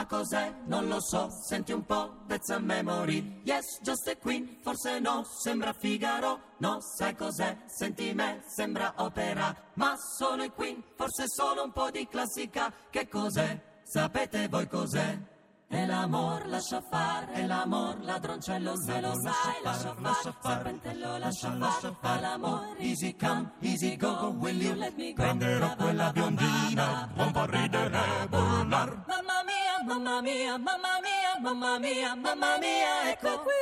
Ma cos'è? Non lo so, senti un po', that's a memory. Yes, just a queen, forse no, sembra Figaro. No, sai cos'è? Senti me, sembra opera. Ma sono i queen, forse solo un po' di classica. Che cos'è? Sapete voi cos'è? È l'amor, lascia fare, è l'amor, ladroncello se lo sai, lascia fare, serpentello lascia fare, l'amor, easy come, easy go, will you let me go? Prenderò quella biondina, buon fa ridere, burlar. Mamma mamma mia, mamma mia, mamma mia, mamma mia, ecco qui.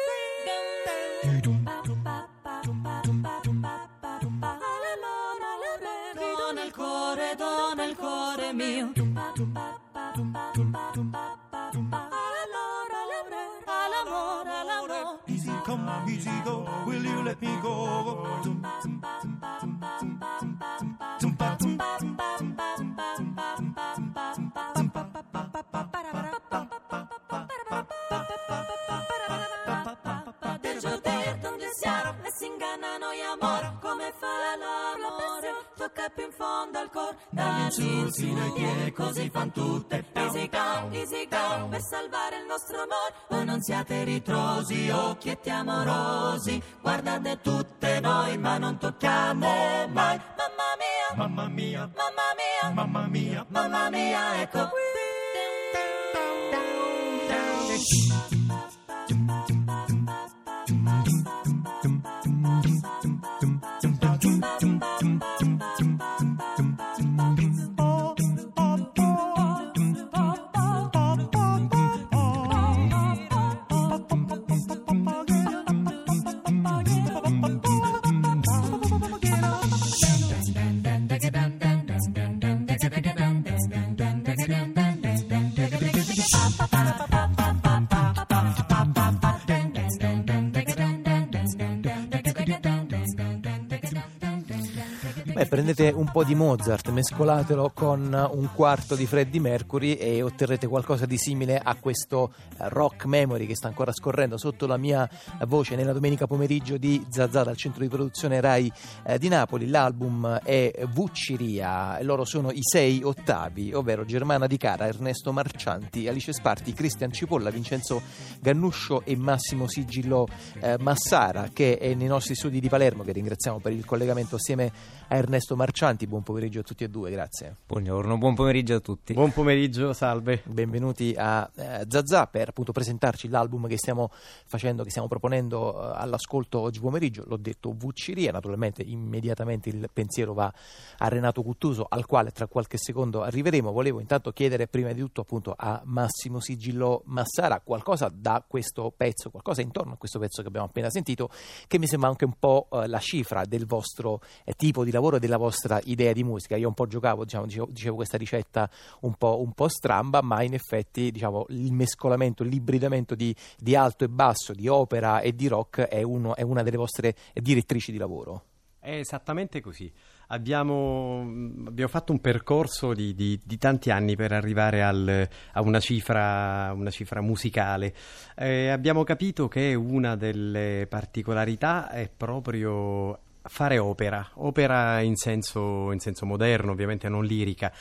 Do nel cuore, do nel cuore mio. All'amore, all'amore. Easy come, easy go, will you let me go? Tocca più in fondo al cuore Dall'insù sino ai piedi, così fan tutte. easy go easy go per salvare il nostro amore voi non siate ritrosi occhietti amorosi guardate tutte noi ma non tocchiamo mai. Mamma mia Mamma mia, mamma mia mamma mia, mamma mia ecco. qui prendete un po' di Mozart, mescolatelo con un quarto di Freddie Mercury e otterrete qualcosa di simile a questo eh, rock memory che sta ancora scorrendo sotto la mia voce nella domenica pomeriggio di Zazà dal centro di produzione Rai eh, di Napoli. L'album è Vucciria loro sono i sei ottavi, ovvero Germana Di Cara, Ernesto Marcianti, Alice Sparti, Cristian Cipolla, Vincenzo Gannuscio e Massimo Sigillo eh, Massara che è nei nostri studi di Palermo che ringraziamo per il collegamento assieme a Ernesto Marcianti. Buon pomeriggio a tutti e due, grazie. Buongiorno, buon pomeriggio a tutti. Buon pomeriggio, salve. Benvenuti a eh, Zazà per appunto presentarci l'album che stiamo facendo, che stiamo proponendo eh, all'ascolto oggi pomeriggio. L'ho detto Vucciria, naturalmente immediatamente il pensiero va a Renato Cuttuso, al quale tra qualche secondo arriveremo. Volevo intanto chiedere prima di tutto appunto a Massimo Sigillo Massara qualcosa da questo pezzo, qualcosa intorno a questo pezzo che abbiamo appena sentito, che mi sembra anche un po' eh, la cifra del vostro eh, tipo di lavoro e della vostra idea di musica. Io un po' giocavo, diciamo, dicevo, dicevo questa ricetta un po', un po' stramba, ma in effetti diciamo, il mescolamento, l'ibridamento di, di alto e basso, di opera e di rock è, uno- è una delle vostre direttrici di lavoro. È esattamente così. Abbiamo, abbiamo fatto un percorso di, di- di tanti anni per arrivare al- a una cifra, una cifra musicale. Eh, abbiamo capito che una delle particolarità è proprio fare opera, opera in senso, in senso moderno, ovviamente non lirica.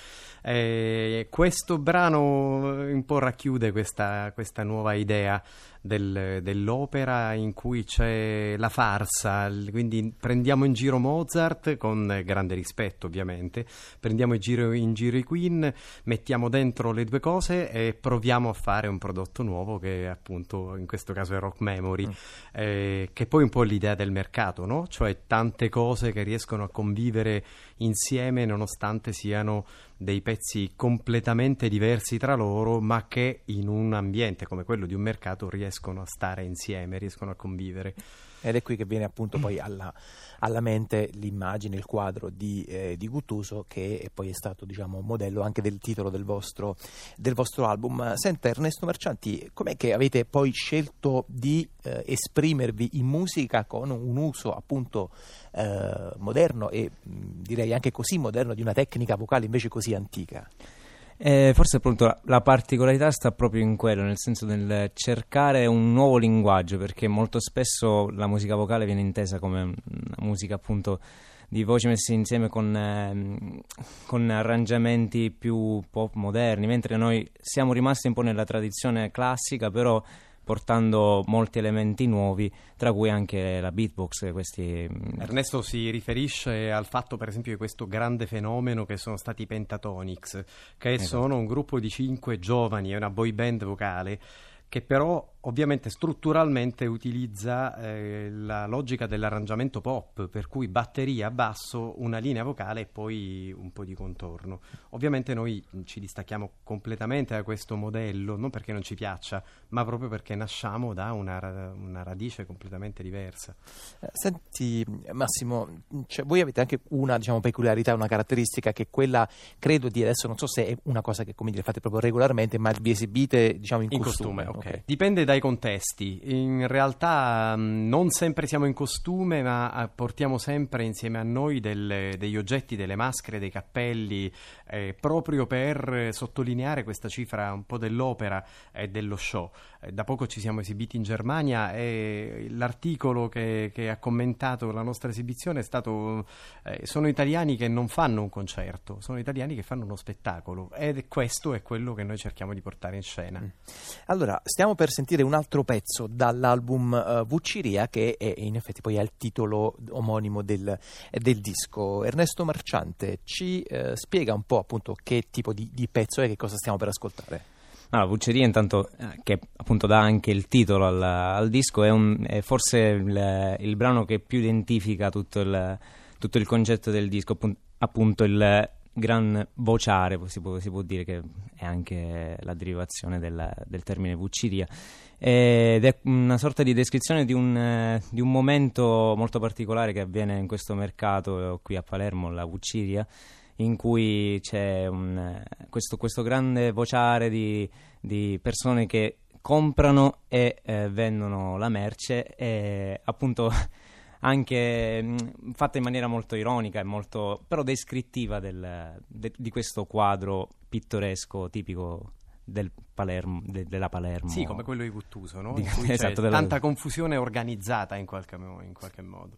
Eh, questo brano un po' racchiude questa, questa nuova idea del- dell'opera in cui c'è la farsa, quindi prendiamo in giro Mozart con grande rispetto ovviamente, prendiamo in giro, in giro i Queen, mettiamo dentro le due cose e proviamo a fare un prodotto nuovo che appunto in questo caso è Rock Memory, eh, che poi è un po' l'idea del mercato, no? Cioè tante cose che riescono a convivere insieme nonostante siano dei pezzi completamente diversi tra loro, ma che in un ambiente come quello di un mercato riescono a stare insieme, riescono a convivere. Ed è qui che viene appunto poi alla, alla mente l'immagine, il quadro di, eh, di Guttuso che è poi è stato diciamo, modello anche del titolo del vostro, del vostro album. Senta Ernesto Marcianti, com'è che avete poi scelto di eh, esprimervi in musica con un uso appunto eh, moderno e mh, direi anche così moderno di una tecnica vocale invece così antica? Eh, forse appunto la, la particolarità sta proprio in quello, nel senso del cercare un nuovo linguaggio, perché molto spesso la musica vocale viene intesa come una musica appunto di voci messe insieme con, ehm, con arrangiamenti più pop moderni, mentre noi siamo rimasti un po' nella tradizione classica, però portando molti elementi nuovi, tra cui anche la beatbox. Questi... mm, Ernesto si riferisce al fatto, per esempio, di questo grande fenomeno che sono stati i Pentatonics, che Esatto. sono un gruppo di cinque giovani, è una boy band vocale, che però ovviamente strutturalmente utilizza eh, la logica dell'arrangiamento pop, per cui batteria, basso, una linea vocale e poi un po' di contorno. Ovviamente noi ci distacchiamo completamente da questo modello, non perché non ci piaccia, ma proprio perché nasciamo da una, una radice completamente diversa. Eh, Senti Massimo, cioè, voi avete anche una diciamo, peculiarità, una caratteristica che è quella, credo di adesso, non so se è una cosa che come dire, fate proprio regolarmente, ma vi esibite diciamo, in, In costume, ok. Dipende dai contesti. In realtà mh, non sempre siamo in costume, ma eh, portiamo sempre insieme a noi delle- degli oggetti, delle maschere, dei cappelli, eh, proprio per eh, sottolineare questa cifra un po' dell'opera e dello show. Eh, da poco ci siamo esibiti in Germania e l'articolo che, che ha commentato la nostra esibizione è stato eh, sono italiani che non fanno un concerto, sono italiani che fanno uno spettacolo ed questo è quello che noi cerchiamo di portare in scena. Allora, stiamo per sentire un altro pezzo dall'album eh, Vucciria che è, in effetti poi ha il titolo omonimo del, del disco. Ernesto Marciante ci eh, spiega un po' appunto che tipo di, di pezzo è, che cosa stiamo per ascoltare. Allora, Vucceria intanto, eh, che appunto dà anche il titolo al, al disco, è, un- è forse il, il brano che più identifica tutto il, tutto il concetto del disco, appun- appunto il gran vociare, si può, si può dire che è anche la derivazione del, del termine vucciria. Ed è una sorta di descrizione di un, eh, di un momento molto particolare che avviene in questo mercato eh, qui a Palermo, la Vucciria, in cui c'è un, eh, questo, questo grande vociare di, di persone che comprano e eh, vendono la merce e appunto anche mh, fatta in maniera molto ironica e molto però descrittiva del- de- di questo quadro pittoresco tipico del Palermo, de- della Palermo. Sì, come quello di Guttuso, no? Di- In cui c'è esatto, della- tanta confusione organizzata in qualche, in qualche modo.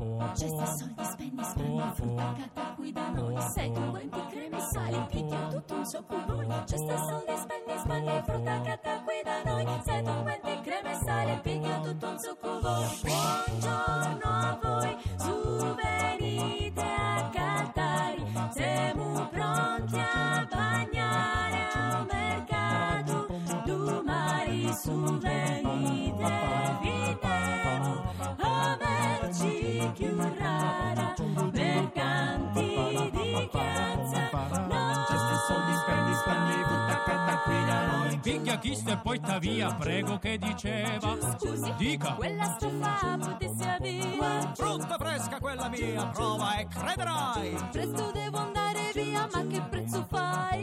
Gesti, soldi, spendi, spendi, frutta catta qui da noi Sei tu, guanti, creme, sali, picchia tutto un succo Gesti, soldi, spendi, spendi, frutta catta qui da noi Sei tu, guanti, creme, sali, picchia tutto un succo Buongiorno a voi, su venite a cantare Siamo pronti chiste e poi ta via, prego che diceva. scusi Dica. quella stoffa potesse via Frutta fresca quella mia, prova e crederai. presto devo andare via ma che prezzo fai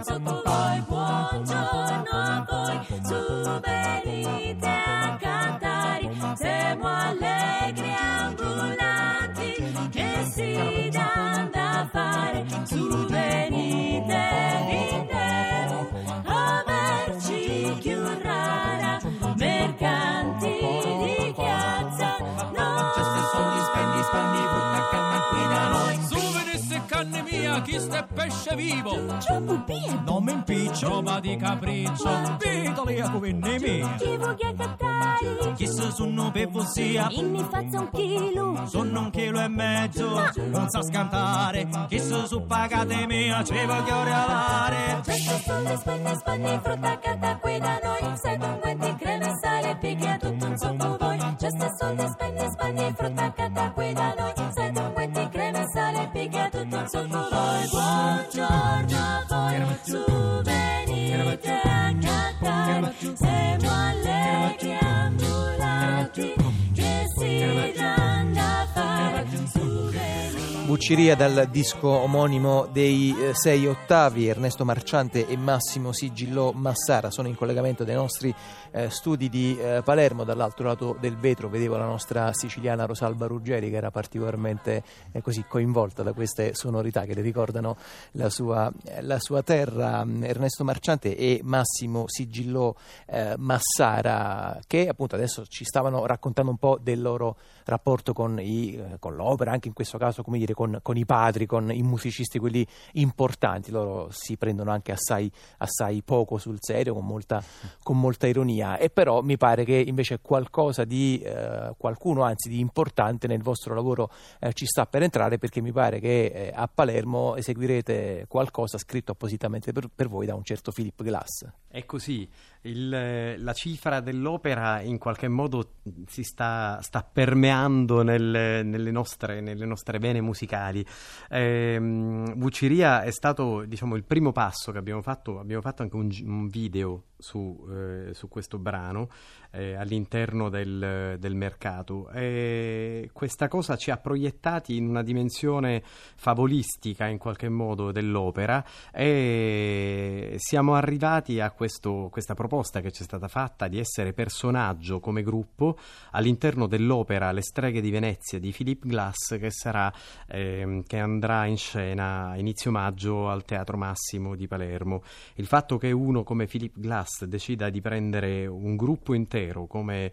un succubone Buongiorno a voi. Su venite a cantare. Siamo allegri ambulanti che si danno da fare. Su pesce vivo. Non mi impiccio, Roba di capriccio. vitali a come mia. chi vuoi cantare Chi se sono per sia, inni faccia un chilo sono un chilo e mezzo, non sa scantare. Chi se su pagate mia, ci voglio regalare. Questo soldi spendi spendi frutta catta qui da noi Sai tu quanti creme sale picchia tutto un succo voi Questo soldi spendi spendi frutta catta qui da noi Vucciria dal disco omonimo dei eh, Sei Ottavi, Ernesto Marciante e Massimo Sigillò Massara sono in collegamento dai nostri eh, studi di eh, Palermo, dall'altro lato del vetro vedevo la nostra siciliana Rosalba Ruggeri che era particolarmente eh, così coinvolta da queste sonorità che le ricordano la sua, eh, la sua terra, Ernesto Marciante e Massimo Sigillò eh, Massara che appunto adesso ci stavano raccontando un po' del loro rapporto con, i, eh, con l'opera, anche in questo caso come dire con, con, i padri, con i musicisti, quelli importanti, loro si prendono anche assai, assai poco sul serio, con molta, con molta, ironia, e però mi pare che invece qualcosa di, eh, qualcuno anzi di importante nel vostro lavoro eh, ci sta per entrare perché mi pare che eh, a Palermo eseguirete qualcosa scritto appositamente per, per voi da un certo Philip Glass. È così, Il, la cifra dell'opera in qualche modo si sta, sta permeando nel, nelle, nostre, nelle, nostre, vene musicali. Eh, Vucciria è stato diciamo, il primo passo che abbiamo fatto, abbiamo fatto anche un, un video su, eh, su, questo brano eh, all'interno del, del mercato. E questa cosa ci ha proiettati in una dimensione favolistica in qualche modo dell'opera e siamo arrivati a questo, questa proposta che ci è stata fatta di essere personaggio come gruppo all'interno dell'opera Le streghe di Venezia di Philip Glass che, sarà, eh, che andrà in scena inizio maggio al Teatro Massimo di Palermo. Il fatto che uno come Philip Glass decida di prendere un gruppo intero come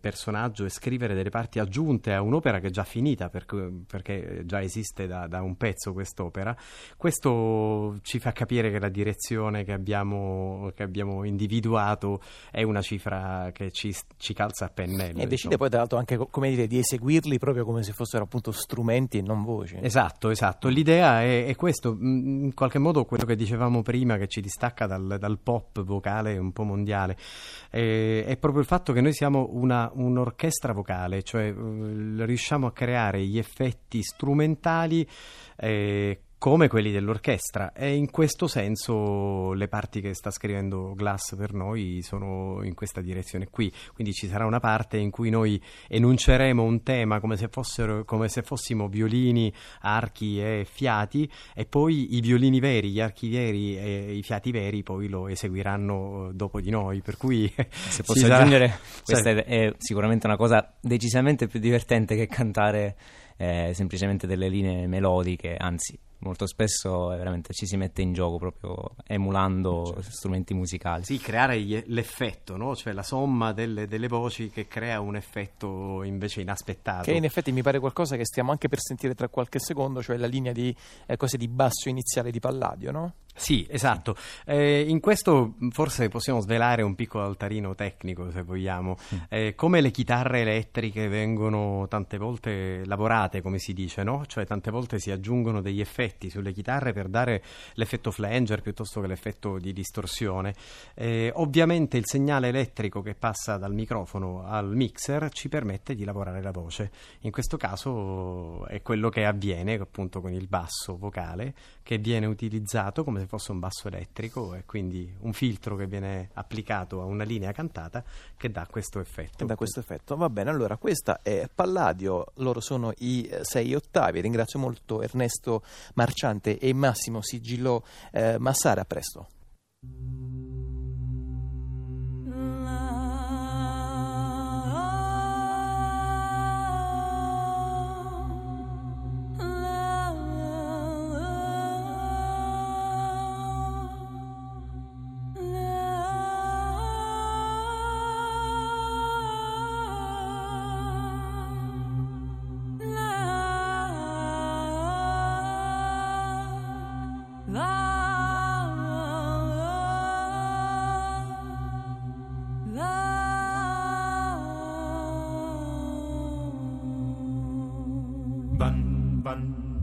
personaggio e scrivere delle parti aggiunte a un'opera che è già finita perché, perché già esiste da, da, un pezzo quest'opera. Questo ci fa capire che la direzione che abbiamo, che abbiamo individuato è una cifra che ci, ci calza a pennello e decide poi tra l'altro anche come dire, di eseguirli proprio come se fossero appunto strumenti e non voci. Esatto esatto. L'idea è, è questo. Mm, in qualche modo quello che dicevamo prima che ci distacca dal, dal pop vocale un po' mondiale è, è proprio il fatto che noi siamo una una, un'orchestra vocale, cioè uh, riusciamo a creare gli effetti strumentali eh, come quelli dell'orchestra. E in questo senso le parti che sta scrivendo Glass per noi sono in questa direzione qui. Quindi ci sarà una parte in cui noi enunceremo un tema come se, fossero, come se fossimo violini, archi e fiati e poi i violini veri, gli archi veri e i fiati veri poi lo eseguiranno dopo di noi. Per cui se posso aggiungere sarà... questa è, è sicuramente una cosa decisamente più divertente che cantare eh, semplicemente delle linee melodiche anzi molto spesso veramente ci si mette in gioco proprio emulando certo. strumenti musicali. Sì, creare gli, l'effetto, no? cioè la somma delle, delle, voci che crea un effetto invece inaspettato. Che in effetti mi pare qualcosa che stiamo anche per sentire tra qualche secondo, cioè la linea di, eh, cose di basso iniziale di Palladio, no? Sì, esatto. Eh, in questo forse possiamo svelare un piccolo altarino tecnico, se vogliamo. Mm. Eh, come le chitarre elettriche vengono tante volte lavorate, come si dice, no? Cioè tante volte si aggiungono degli effetti sulle chitarre per dare l'effetto flanger piuttosto che l'effetto di distorsione. Eh, ovviamente il segnale elettrico che passa dal microfono al mixer ci permette di lavorare la voce. In questo caso è quello che avviene appunto con il basso vocale che viene utilizzato come se fosse un basso elettrico e quindi un filtro che viene applicato a una linea cantata che dà questo effetto. Dà questo effetto. Va bene, allora questa è Palladio, loro sono i eh, sei ottavi. Ringrazio molto Ernesto Marciante e Massimo Sigillo eh, Massara. A presto.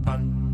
Bun.